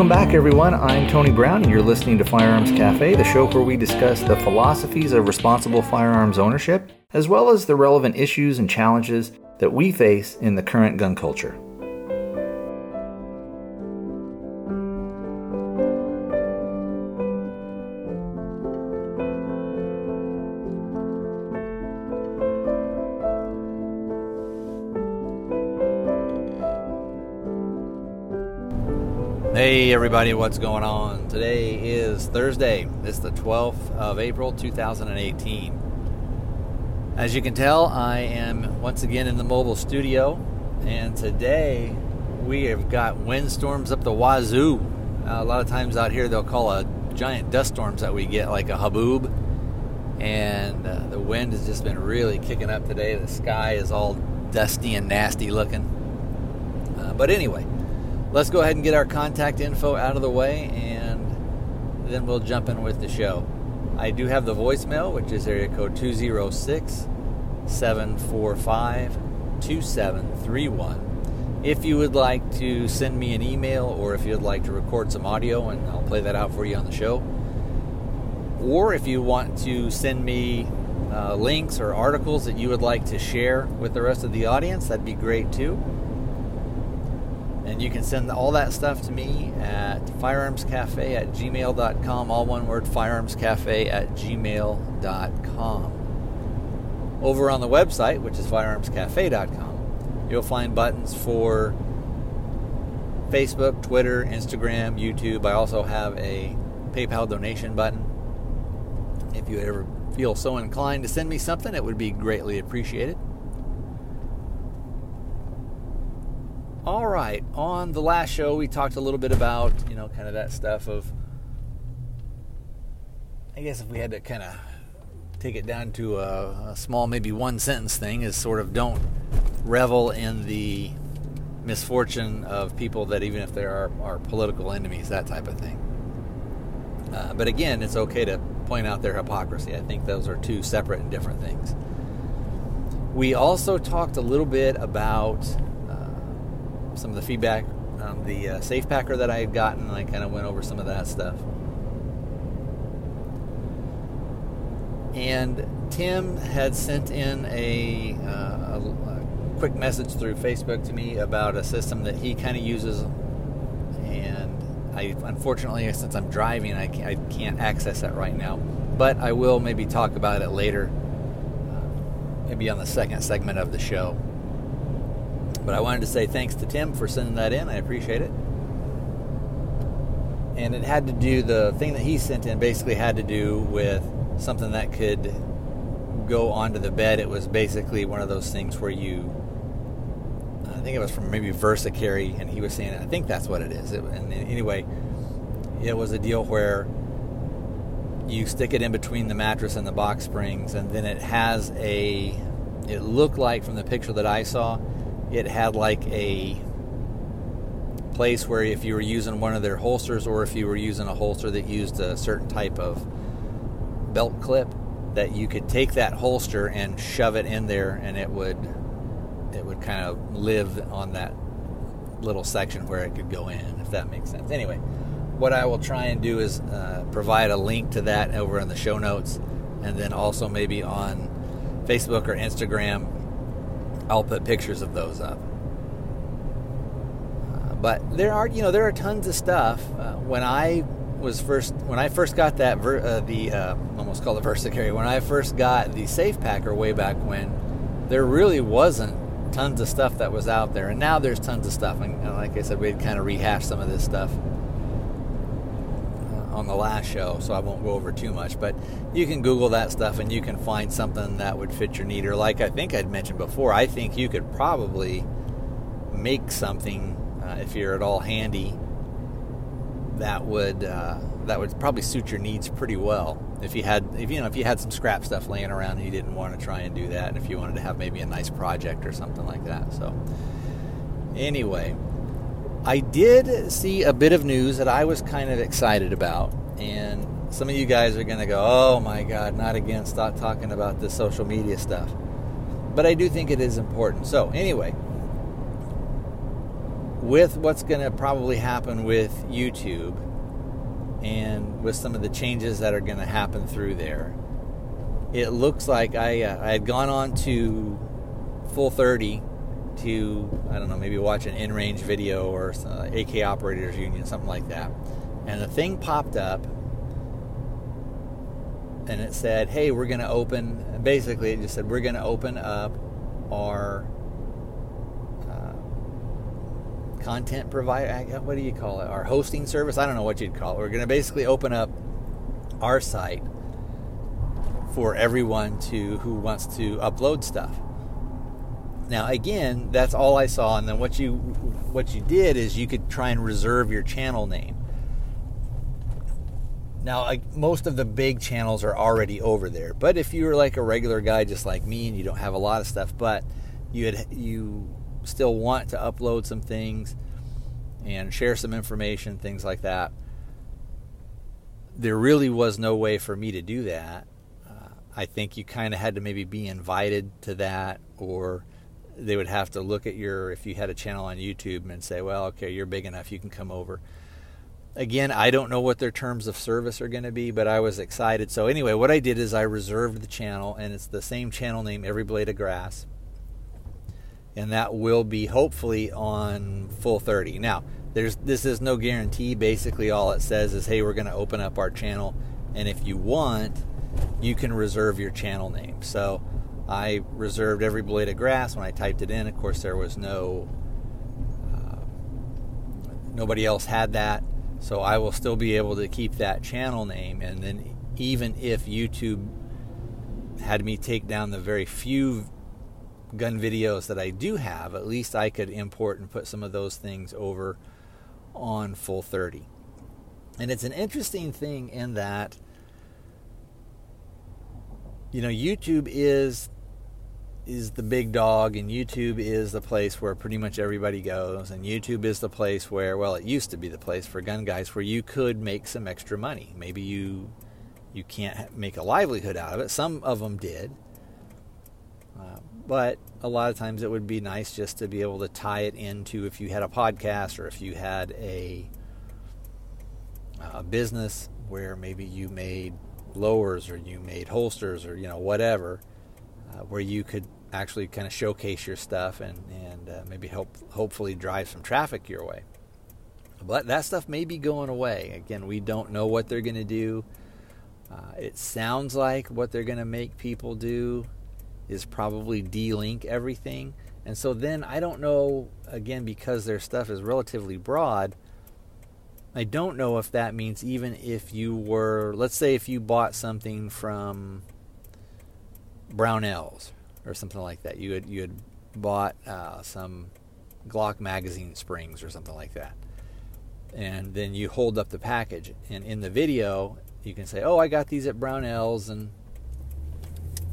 Welcome back, everyone. I'm Tony Brown, and you're listening to Firearms Cafe, the show where we discuss the philosophies of responsible firearms ownership, as well as the relevant issues and challenges that we face in the current gun culture. Hey everybody, what's going on? Today is Thursday. It's the 12th of April 2018. As you can tell, I am once again in the mobile studio, and today we have got windstorms up the wazoo. Uh, a lot of times out here they'll call a giant dust storms that we get like a haboob, and uh, the wind has just been really kicking up today. The sky is all dusty and nasty looking. Uh, but anyway, let's go ahead and get our contact info out of the way and then we'll jump in with the show. I do have the voicemail, which is area code 206 745 2731. If you would like to send me an email or if you'd like to record some audio, and I'll play that out for you on the show, or if you want to send me uh, links or articles that you would like to share with the rest of the audience, that'd be great too. And you can send all that stuff to me at firearmscafe at gmail.com. All one word, firearmscafe at gmail.com. Over on the website, which is firearmscafe.com, you'll find buttons for Facebook, Twitter, Instagram, YouTube. I also have a PayPal donation button. If you ever feel so inclined to send me something, it would be greatly appreciated. All right. On the last show, we talked a little bit about, you know, kind of that stuff of, I guess if we had to kind of take it down to a, a, small, maybe one sentence thing, is sort of don't revel in the misfortune of people that even if they are, are political enemies, that type of thing. Uh, but again, it's okay to point out their hypocrisy. I think those are two separate and different things. We also talked a little bit about some of the feedback on the uh, safe packer that I had gotten, and I kind of went over some of that stuff. And Tim had sent in a, uh, a, a quick message through Facebook to me about a system that he kind of uses, and I unfortunately, since I'm driving, I can't, I can't access that right now. But I will maybe talk about it later, uh, maybe on the second segment of the show. But I wanted to say thanks to Tim for sending that in. I appreciate it. And it had to do, the thing that he sent in basically had to do with something that could go onto the bed. It was basically one of those things where you, I think it was from maybe Versa VersaCarry, and he was saying, I think that's what it is. It, and anyway, it was a deal where you stick it in between the mattress and the box springs, and then it has a, it looked like from the picture that I saw, it had like a place where if you were using one of their holsters or if you were using a holster that used a certain type of belt clip that you could take that holster and shove it in there and it would it would kind of live on that little section where it could go in if that makes sense. Anyway what i will try and do is uh, provide a link to that over in the show notes and then also maybe on facebook or instagram I'll put pictures of those up. Uh, but there are, you know, there are tons of stuff. Uh, when I was first, when I first got that, ver, uh, the uh, almost called it VersaCarry. When I first got the Safe Packer way back when, there really wasn't tons of stuff that was out there, and now there's tons of stuff. And, and like I said, we had kind of rehashed some of this stuff on the last show, so I won't go over too much. But you can Google that stuff and you can find something that would fit your need. Or, like I think I'd mentioned before, I think you could probably make something uh, if you're at all handy that would uh, that would probably suit your needs pretty well. If you had, if you know, if you had some scrap stuff laying around and you didn't want to try and do that, and if you wanted to have maybe a nice project or something like that. So, anyway, I did see a bit of news that I was kind of excited about, and some of you guys are going to go, "Oh my God, not again! Stop talking about this social media stuff." But I do think it is important. So anyway, with what's going to probably happen with YouTube and with some of the changes that are going to happen through there, it looks like I, uh, I had gone on to Full 30 to, I don't know, maybe watch an in range video or uh, AK Operators Union, something like that. And the thing popped up and it said, hey, we're going to open, basically, it just said, we're going to open up our uh, content provider, what do you call it? Our hosting service? I don't know what you'd call it. We're going to basically open up our site for everyone to who wants to upload stuff. Now again, that's all I saw and then what you what you did is you could try and reserve your channel name. Now, like most of the big channels are already over there, but if you were like a regular guy just like me and you don't have a lot of stuff, but you had you still want to upload some things and share some information, things like that, there really was no way for me to do that uh, I think you kind of had to maybe be invited to that, or they would have to look at your, if you had a channel on YouTube and say, well, okay, you're big enough, you can come over. Again, I don't know what their terms of service are going to be, but I was excited. So, anyway, what I did is I reserved the channel, and it's the same channel name, Every Blade of Grass. And that will be hopefully on full 30. Now, there's this is no guarantee. Basically, all it says is, hey, we're going to open up our channel, and if you want, you can reserve your channel name. So I reserved every blade of grass when I typed it in. Of course, there was no uh, nobody else had that, so I will still be able to keep that channel name. And then even if YouTube had me take down the very few gun videos that I do have, at least I could import and put some of those things over on full 30. And it's an interesting thing in that you know, YouTube is is the big dog and YouTube is the place where pretty much everybody goes and YouTube is the place where well it used to be the place for gun guys where you could make some extra money. Maybe you you can't make a livelihood out of it. Some of them did. Uh, but a lot of times it would be nice just to be able to tie it into if you had a podcast or if you had a, a business where maybe you made lowers or you made holsters or you know whatever, uh, where you could actually kind of showcase your stuff and and uh, maybe help hopefully drive some traffic your way. But that stuff may be going away. Again, we don't know what they're going to do. Uh, it sounds like what they're going to make people do is probably delink everything. And so then I don't know, again, because their stuff is relatively broad, I don't know if that means even if you were, let's say, if you bought something from Brownells or something like that, you had you had bought uh, some Glock magazine springs or something like that, and then you hold up the package, and in the video you can say, "Oh, I got these at Brownells," and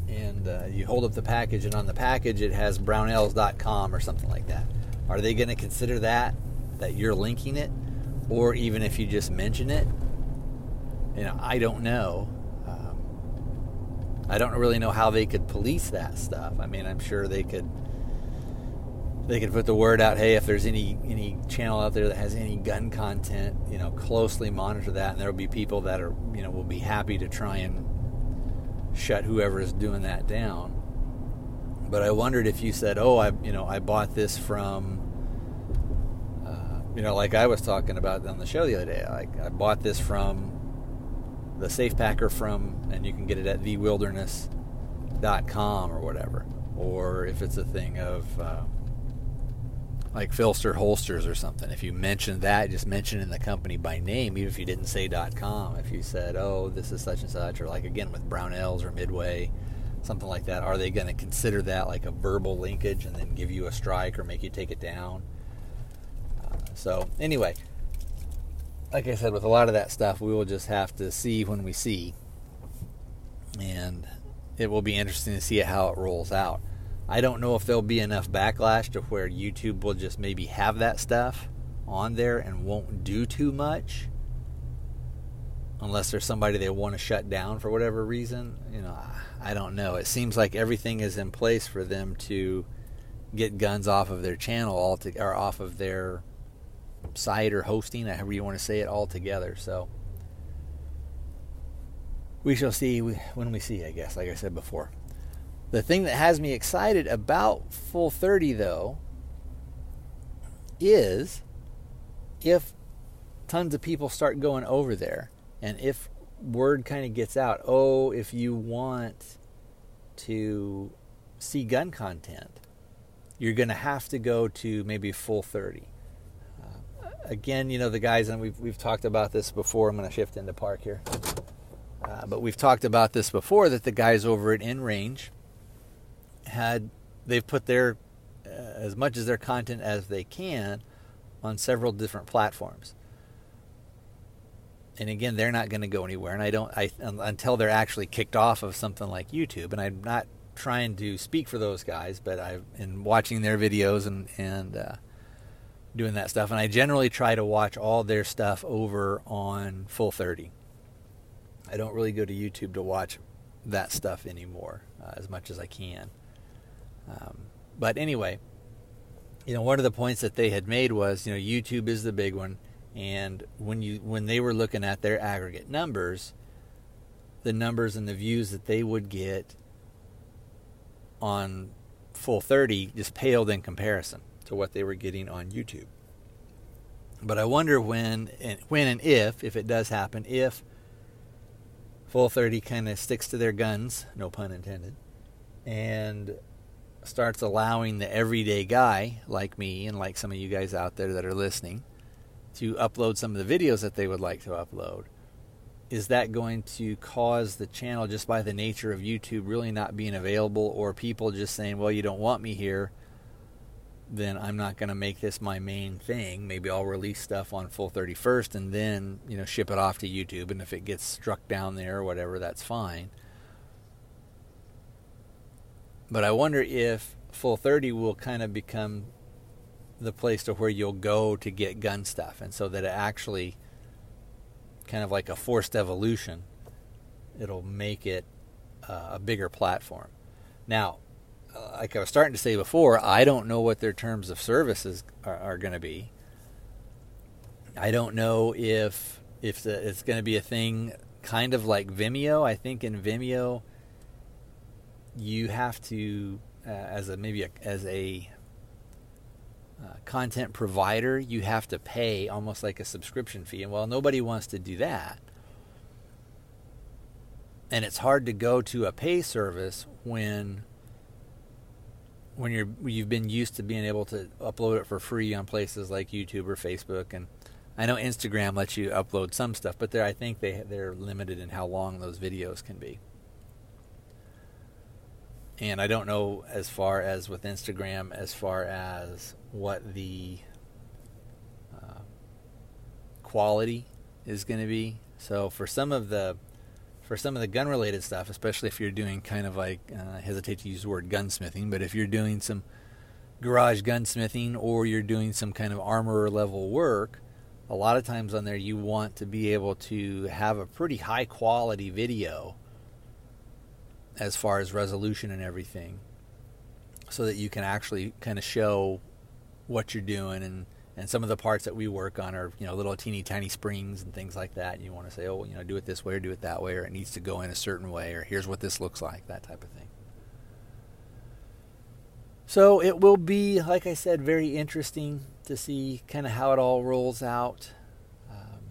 and uh, you hold up the package, and on the package it has Brownells.com or something like that. Are they going to consider that that you're linking it? or even if you just mention it, you know, I don't know. I don't really know how they could police that stuff. I mean, I'm sure they could they could put the word out. Hey, if there's any any channel out there that has any gun content, you know, closely monitor that, and there will be people that are you know will be happy to try and shut whoever is doing that down. But I wondered if you said, "Oh, I you know I bought this from." Uh, you know, like I was talking about on the show the other day, like I bought this from the safe packer from, and you can get it at thewilderness.com or whatever. Or if it's a thing of uh, like Filster holsters or something, if you mention that, just mention in the company by name, even if you didn't say .com. If you said, oh, this is such and such, or like again with Brownells or Midway, something like that, are they going to consider that like a verbal linkage and then give you a strike or make you take it down? So, anyway, like I said, with a lot of that stuff, we will just have to see when we see. And it will be interesting to see how it rolls out. I don't know if there'll be enough backlash to where YouTube will just maybe have that stuff on there and won't do too much unless there's somebody they want to shut down for whatever reason. You know, I don't know. It seems like everything is in place for them to get guns off of their channel all to, or off of their site or hosting, however you want to say it, all together. So we shall see when we see, I guess, like I said before. The thing that has me excited about Full 30, though, is if tons of people start going over there and if word kind of gets out, oh, if you want to see gun content, you're going to have to go to maybe Full 30. Again, you know, the guys, and we've, we've talked about this before. I'm going to shift into park here. Uh, but we've talked about this before that the guys over at In Range had they've put their uh, as much as their content as they can on several different platforms. And again, they're not going to go anywhere, and I don't I until they're actually kicked off of something like YouTube. And I'm not trying to speak for those guys, but I've been watching their videos and and uh, doing that stuff, and I generally try to watch all their stuff over on Full 30 I don't really go to YouTube to watch that stuff anymore uh, as much as I can. Um, but anyway, you know, one of the points that they had made was, you know, YouTube is the big one, and when you when they were looking at their aggregate numbers, the numbers and the views that they would get on full 30 just paled in comparison to what they were getting on YouTube. But I wonder when and when and if if it does happen if Full 30 kind of sticks to their guns, no pun intended, and starts allowing the everyday guy like me and like some of you guys out there that are listening to upload some of the videos that they would like to upload. Is that going to cause the channel, just by the nature of YouTube really not being available, or people just saying, well, you don't want me here? Then I'm not going to make this my main thing. Maybe I'll release stuff on Full 30 first and then, you know, ship it off to YouTube. And if it gets struck down there or whatever, that's fine. But I wonder if full 30 will kind of become the place to where you'll go to get gun stuff. And so that it actually, kind of like a forced evolution, it'll make it uh, a bigger platform. Now, like I was starting to say before, I don't know what their terms of services are, are going to be. I don't know if if the, it's going to be a thing kind of like Vimeo. I think in Vimeo you have to uh, as a maybe a, as a uh, content provider, you have to pay almost like a subscription fee. And well, nobody wants to do that. And it's hard to go to a pay service when when you're you've been used to being able to upload it for free on places like YouTube or Facebook, and I know Instagram lets you upload some stuff, but there I think they they're limited in how long those videos can be. And I don't know as far as with Instagram, as far as what the uh, quality is going to be. So for some of the for some of the gun related stuff, especially if you're doing kind of like, uh, I hesitate to use the word gunsmithing, but if you're doing some garage gunsmithing or you're doing some kind of armorer level work, a lot of times on there you want to be able to have a pretty high quality video as far as resolution and everything so that you can actually kind of show what you're doing and and some of the parts that we work on are you know little teeny tiny springs and things like that. And you want to say, oh, you know, do it this way or do it that way, or it needs to go in a certain way, or here's what this looks like, that type of thing. So it will be, like I said, very interesting to see kind of how it all rolls out. Um,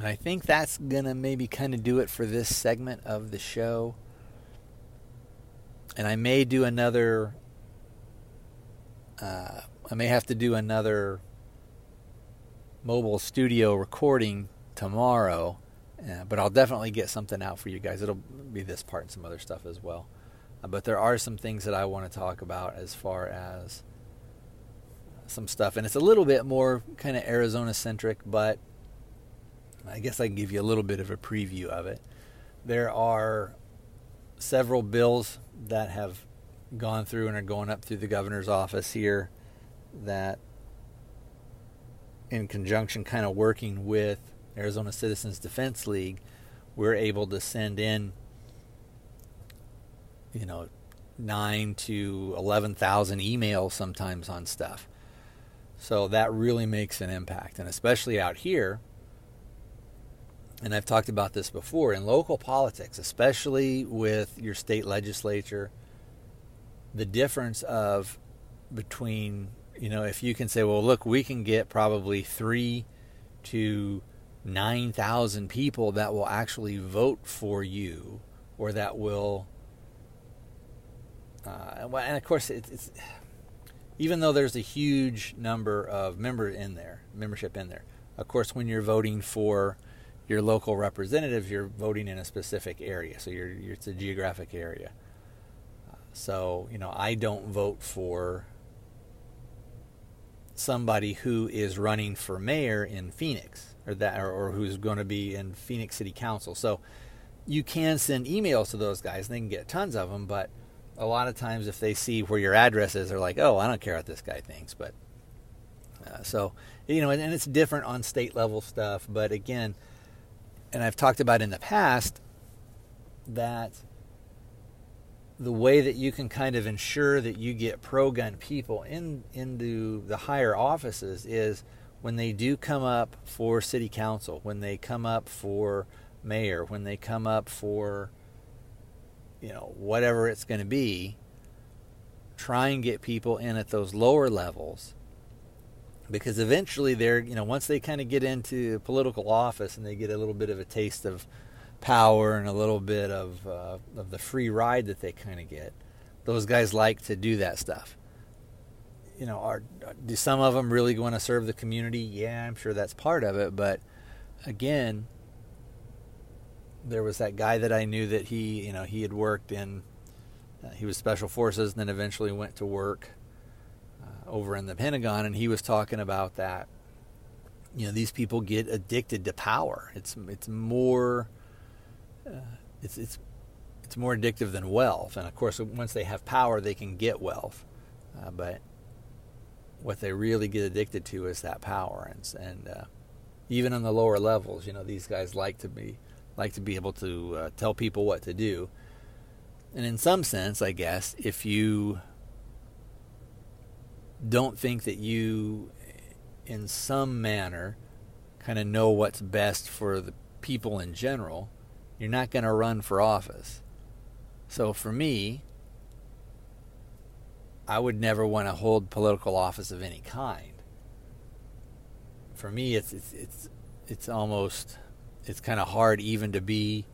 I think that's gonna maybe kind of do it for this segment of the show. And I may do another uh, I may have to do another mobile studio recording tomorrow, uh, but I'll definitely get something out for you guys. It'll be this part and some other stuff as well. Uh, but there are some things that I want to talk about as far as some stuff, and it's a little bit more kind of Arizona centric, but I guess I can give you a little bit of a preview of it. There are several bills that have gone through and are going up through the governor's office here that in conjunction kind of working with Arizona Citizens Defense League we're able to send in you know 9 to 11,000 emails sometimes on stuff So that really makes an impact. And especially out here, and I've talked about this before, in local politics, especially with your state legislature, the difference of between, you know, if you can say, well, look, we can get probably three to 9,000 people that will actually vote for you or that will. Uh, and of course, it's, it's even though there's a huge number of member in there, membership in there. Of course, when you're voting for your local representatives, you're voting in a specific area, so you're, you're it's a geographic area. So you know, I don't vote for somebody who is running for mayor in Phoenix or that or, or who's going to be in Phoenix City Council. So you can send emails to those guys and they can get tons of them, but a lot of times if they see where your address is, they're like, "Oh, I don't care what this guy thinks." But uh, so you know, and, and, it's different on state level stuff. But again, and I've talked about in the past that the way that you can kind of ensure that you get pro-gun people in into the higher offices is when they do come up for city council, when they come up for mayor, when they come up for you know, whatever it's going to be, try and get people in at those lower levels. Because eventually they're, you know, once they kind of get into political office and they get a little bit of a taste of power and a little bit of uh, of the free ride that they kind of get, those guys like to do that stuff. You know, are do some of them really want to serve the community? Yeah, I'm sure that's part of it, but again, there was that guy that I knew that he, you know, he had worked in, uh, he was special forces, and then eventually went to work uh, over in the Pentagon, and he was talking about that. You know, these people get addicted to power. It's it's more, it's it's it's more addictive than wealth, and of course, once they have power, they can get wealth, uh, but what they really get addicted to is that power, and and uh, even on the lower levels, you know, these guys like to be like to be able to uh, tell people what to do. And in some sense, I guess, if you don't think that you, in some manner, kind of know what's best for the people in general, you're not going to run for office. So for me, I would never want to hold political office of any kind. For me, it's it's it's, it's almost it's kind of hard even to be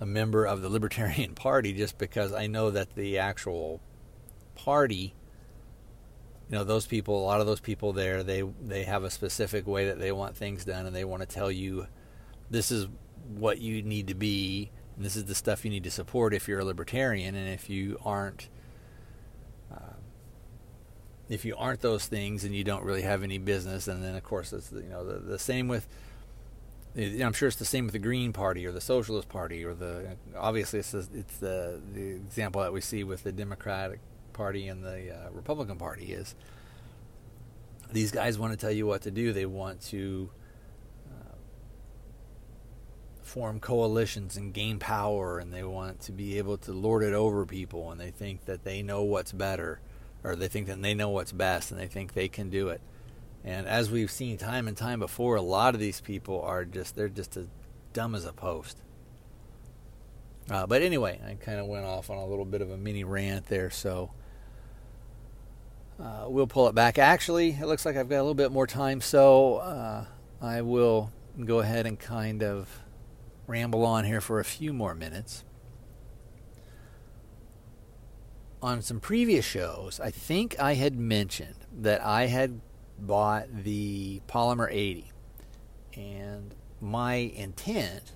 a member of the Libertarian Party just because I know that the actual party, you know, those people, a lot of those people there, they they have a specific way that they want things done, and they want to tell you, this is what you need to be, and this is the stuff you need to support if you're a libertarian, and if you aren't. Uh, if you aren't those things and you don't really have any business, and then of course it's you know the, the same with I'm sure it's the same with the Green Party or the Socialist Party or the obviously it's the, it's the the example that we see with the Democratic Party and the uh, Republican Party is these guys want to tell you what to do. They want to form coalitions and gain power, and they want to be able to lord it over people, and they think that they know what's better, or they think that they know what's best, and they think they can do it. And as we've seen time and time before, a lot of these people are just, they're just as dumb as a post. Uh, but anyway, I kind of went off on a little bit of a mini rant there, so uh, we'll pull it back. Actually, it looks like I've got a little bit more time, so uh, I will go ahead and kind of ramble on here for a few more minutes. On some previous shows, I think I had mentioned that I had bought the Polymer 80. And my intent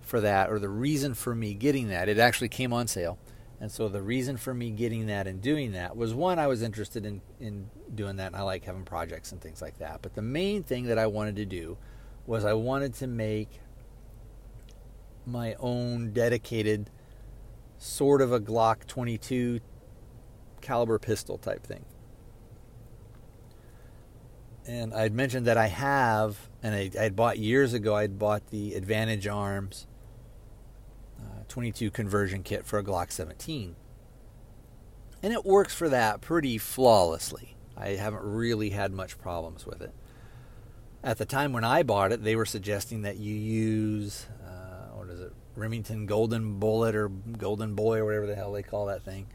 for that, or the reason for me getting that, it actually came on sale. And so the reason for me getting that and doing that was one, I was interested in, in doing that, and I like having projects and things like that. But the main thing that I wanted to do was I wanted to make my own dedicated sort of a Glock 22 caliber pistol type thing and I'd mentioned that I have, and I, I'd bought years ago. I'd bought the Advantage Arms uh, 22 conversion kit for a Glock 17, and it works for that pretty flawlessly. I, haven't really had much problems with it. At the time when I bought it, they were suggesting that you use uh, Remington Golden Bullet or Golden Boy or whatever the hell they call that thing.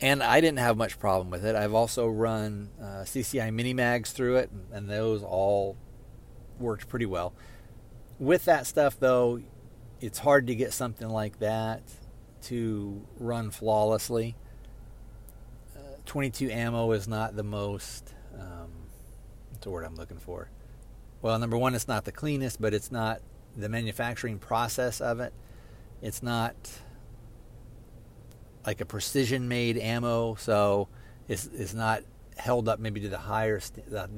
And I didn't have much problem with it. I've also run uh, CCI mini mags through it, and those all worked pretty well. With that stuff, though, it's hard to get something like that to run flawlessly. Uh, 22 ammo is not the most. Um, what's the word I'm looking for? Well, number one, it's not the cleanest, but it's not the manufacturing process of it. It's not like a precision made ammo, so it's, it's not held up maybe to the higher, the,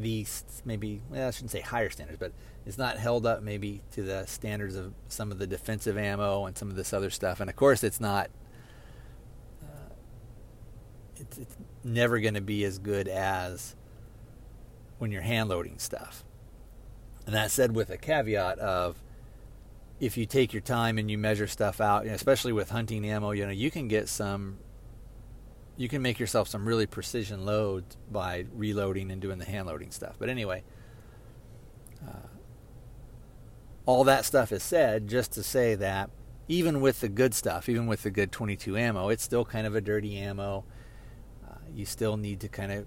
maybe, well, I shouldn't say higher standards, but it's not held up maybe to the standards of some of the defensive ammo and some of this other stuff. And of course, it's not, uh, it's, it's never going to be as good as when you're hand loading stuff. And that said, with a caveat of if you take your time and you measure stuff out, especially with hunting ammo, you know, you can get some you can make yourself some really precision loads by reloading and doing the hand loading stuff. But anyway, uh, all that stuff is said just to say that even with the good stuff, even with the good 22 ammo, it's still kind of a dirty ammo. Uh, you still need to kind of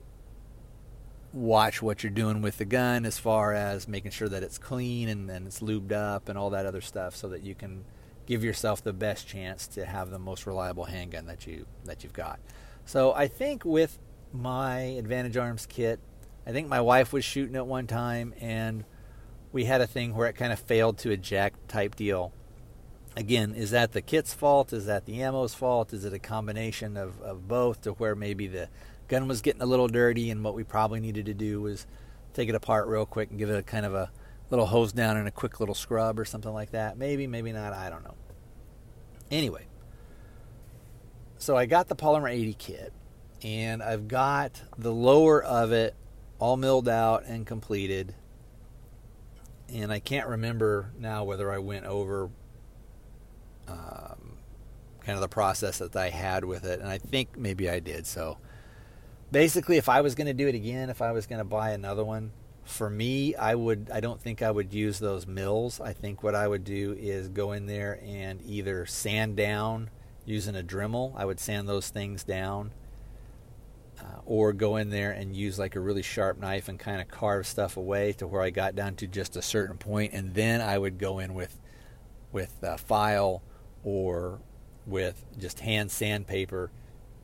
watch what you're doing with the gun as far as making sure that it's clean and, and it's lubed up and all that other stuff so that you can give yourself the best chance to have the most reliable handgun that you that you've got. So I think with my Advantage Arms kit, I think my wife was shooting at one time and we had a thing where it kind of failed to eject type deal. Again, is that the kit's fault? Is that the ammo's fault? Is it a combination of, of both to where maybe the gun was getting a little dirty and what we probably needed to do was take it apart real quick and give it a kind of a little hose down and a quick little scrub or something like that? Maybe, maybe not. I don't know. Anyway, so I got the Polymer 80 kit, and I've got the lower of it all milled out and completed. And I can't remember now whether I went over um, kind of the process that I had with it, and I think maybe I did. So basically, if I was going to do it again, if I was going to buy another one, for me, I would. I don't think I would use those mills. I think what I would do is go in there and either sand down using a Dremel. I would sand those things down. Uh, or go in there and use like a really sharp knife and kind of carve stuff away to where I got down to just a certain point, and then I would go in with with a file or with just hand sandpaper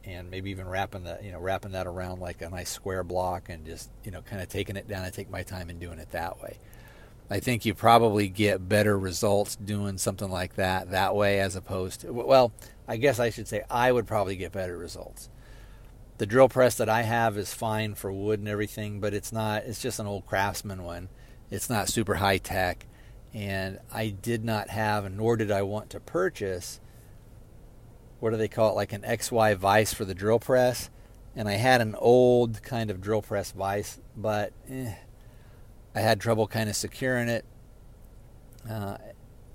and maybe even wrapping that you know wrapping that around like a nice square block and just you know kind of taking it down. I take my time and doing it that way. I think you probably get better results doing something like that that way as opposed to well, I guess I should say I would probably get better results. The drill press that I have is fine for wood and everything, but it's not it's just an old craftsman one. It's not super high tech and I did not have nor did I want to purchase what do they call it like an XY vise for the drill press and I had an old kind of drill press vise, but eh, I had trouble kind of securing it. Uh,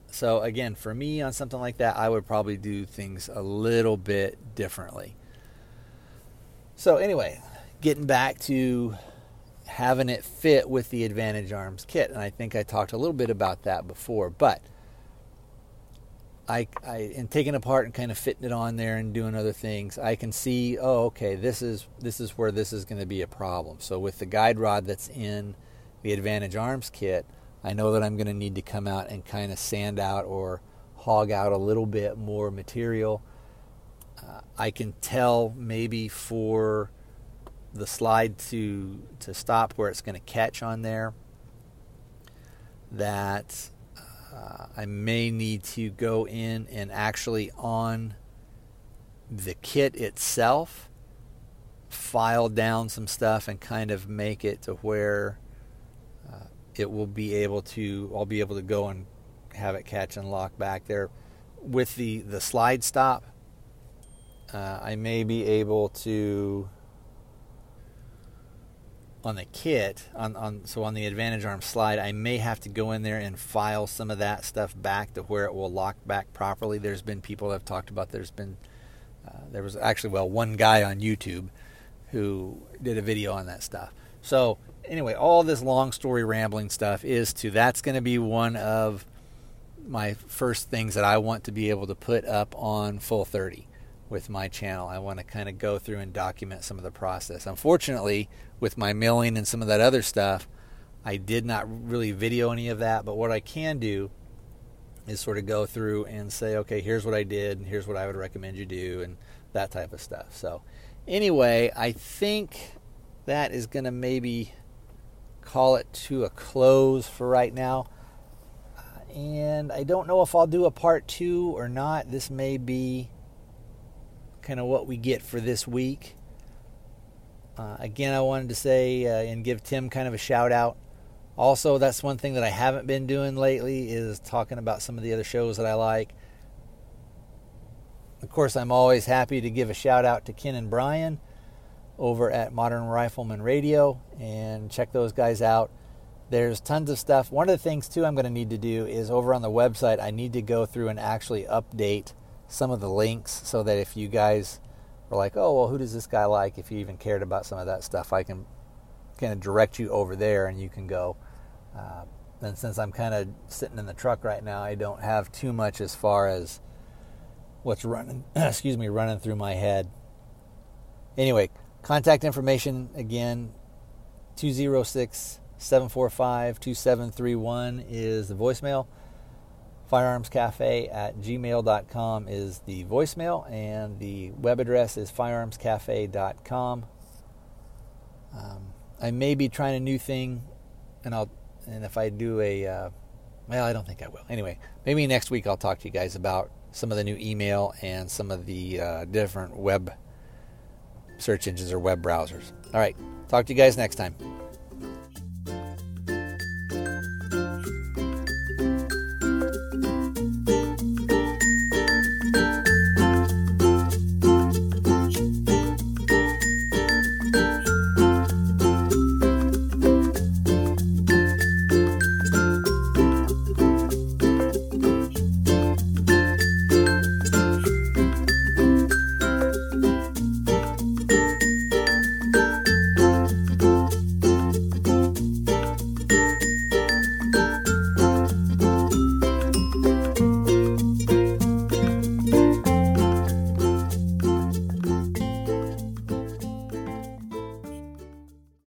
so again, for me on something like that, I would probably do things a little bit differently. So anyway, getting back to having it fit with the Advantage Arms kit, and I think I talked a little bit about that before, but I, I in taking apart and kind of fitting it on there and doing other things, I can see, oh, okay, this is this is where this is going to be a problem. So with the guide rod that's in the Advantage Arms kit, I know that I'm going to need to come out and kind of sand out or hog out a little bit more material. Uh, I can tell maybe for the slide to to stop where it's going to catch on there that uh, I may need to go in and actually on the kit itself file down some stuff and kind of make it to where it will be able to I'll be able to go and have it catch and lock back there. With the the slide stop uh, I may be able to on the kit on, on so on the advantage arm slide I may have to go in there and file some of that stuff back to where it will lock back properly there's been people that have talked about there's been uh, there was actually well one guy on YouTube who did a video on that stuff. So anyway, all this long story rambling stuff is to that's going to be one of my first things that I want to be able to put up on Full 30 with my channel. I want to kind of go through and document some of the process. Unfortunately, with my milling and some of that other stuff, I did not really video any of that, but what I can do is sort of go through and say, okay, here's what I did, and here's what I would recommend you do, and that type of stuff. So, anyway, I think that is going to maybe call it to a close for right now. Uh, and I don't know if I'll do a part two or not. This may be kind of what we get for this week. Uh, again, I wanted to say uh, and give Tim kind of a shout out. Also, that's one thing that I haven't been doing lately is talking about some of the other shows that I like. Of course, I'm always happy to give a shout out to Ken and Brian over at Modern Rifleman Radio and check those guys out. There's tons of stuff. One of the things, too, I'm going to need to do is over on the website, I need to go through and actually update some of the links so that if you guys were like, oh, well, who does this guy like? If you even cared about some of that stuff, I can kind of direct you over there and you can go. Uh, and since I'm kind of sitting in the truck right now, I don't have too much as far as what's running, excuse me, running through my head. Anyway, Contact information again 206 745 2731 is the voicemail. Firearmscafe at gmail.com is the voicemail, and the web address is firearmscafe.com. Um, I may be trying a new thing, and I'll and if I do a uh, well, I don't think I will. Anyway, maybe next week I'll talk to you guys about some of the new email and some of the uh, different web search engines or web browsers. All right, talk to you guys next time.